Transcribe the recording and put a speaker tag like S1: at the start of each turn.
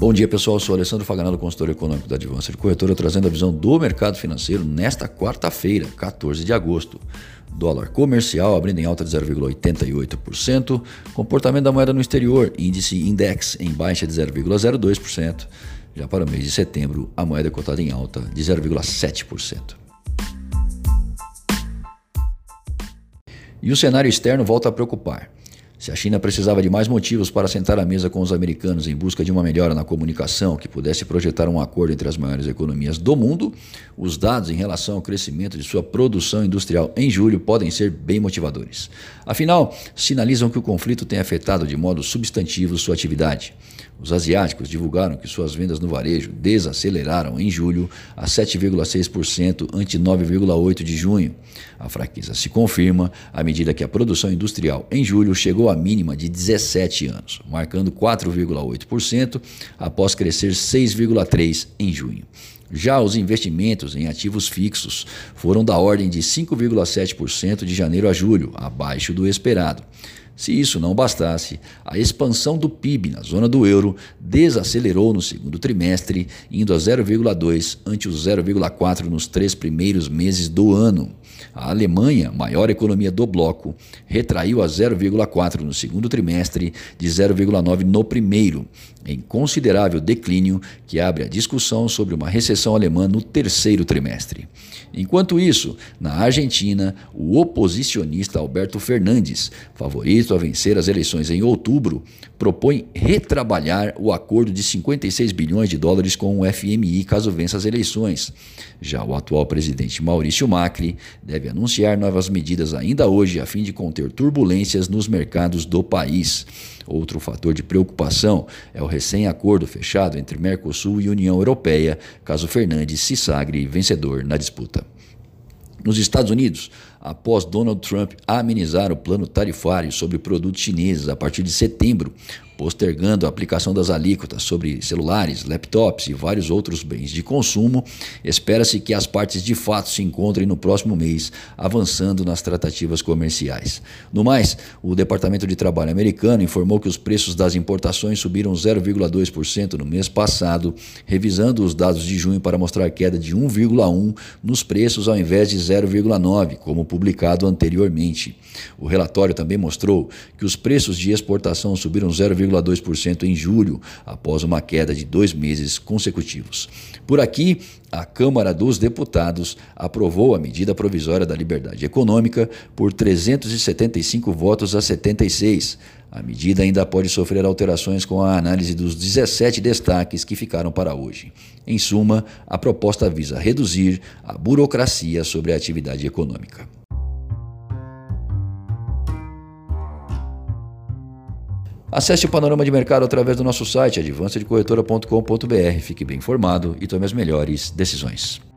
S1: Bom dia, pessoal. Eu sou Alessandro Faganello, consultor econômico da Advancer Corretora, trazendo a visão do mercado financeiro nesta quarta-feira, 14 de agosto. Dólar comercial abrindo em alta de 0,88%. Comportamento da moeda no exterior, índice index em baixa de 0,02%. Já para o mês de setembro, a moeda é cotada em alta de 0,7%. E o cenário externo volta a preocupar. Se a China precisava de mais motivos para sentar à mesa com os americanos em busca de uma melhora na comunicação que pudesse projetar um acordo entre as maiores economias do mundo, os dados em relação ao crescimento de sua produção industrial em julho podem ser bem motivadores. Afinal, sinalizam que o conflito tem afetado de modo substantivo sua atividade. Os asiáticos divulgaram que suas vendas no varejo desaceleraram em julho a 7,6% ante 9,8% de junho. A fraqueza se confirma à medida que a produção industrial em julho chegou à mínima de 17 anos, marcando 4,8% após crescer 6,3% em junho. Já os investimentos em ativos fixos foram da ordem de 5,7% de janeiro a julho, abaixo do esperado. Se isso não bastasse, a expansão do PIB na zona do euro desacelerou no segundo trimestre, indo a 0,2 ante o 0,4 nos três primeiros meses do ano. A Alemanha, maior economia do bloco, retraiu a 0,4 no segundo trimestre, de 0,9 no primeiro, em considerável declínio que abre a discussão sobre uma recessão alemã no terceiro trimestre. Enquanto isso, na Argentina, o oposicionista Alberto Fernandes, favorito a vencer as eleições em outubro, propõe retrabalhar o acordo de 56 bilhões de dólares com o FMI caso vença as eleições. Já o atual presidente Maurício Macri deve anunciar novas medidas ainda hoje a fim de conter turbulências nos mercados do país. Outro fator de preocupação é o recém-acordo fechado entre Mercosul e União Europeia, caso Fernandes se sagre vencedor na disputa. Nos Estados Unidos, após Donald Trump amenizar o plano tarifário sobre produtos chineses a partir de setembro, postergando a aplicação das alíquotas sobre celulares, laptops e vários outros bens de consumo, espera-se que as partes de fato se encontrem no próximo mês, avançando nas tratativas comerciais. No mais, o Departamento de Trabalho americano informou que os preços das importações subiram 0,2% no mês passado, revisando os dados de junho para mostrar queda de 1,1% nos preços ao invés de 0,9%, como publicado anteriormente. O relatório também mostrou que os preços de exportação subiram 0,2% em julho, após uma queda de dois meses consecutivos. Por aqui, a Câmara dos Deputados aprovou a medida provisória da liberdade econômica por 375 votos a 76. A medida ainda pode sofrer alterações com a análise dos 17 destaques que ficaram para hoje. Em suma, a proposta visa reduzir a burocracia sobre a atividade econômica. Acesse o panorama de mercado através do nosso site advancedecorretora.com.br. Fique bem informado e tome as melhores decisões.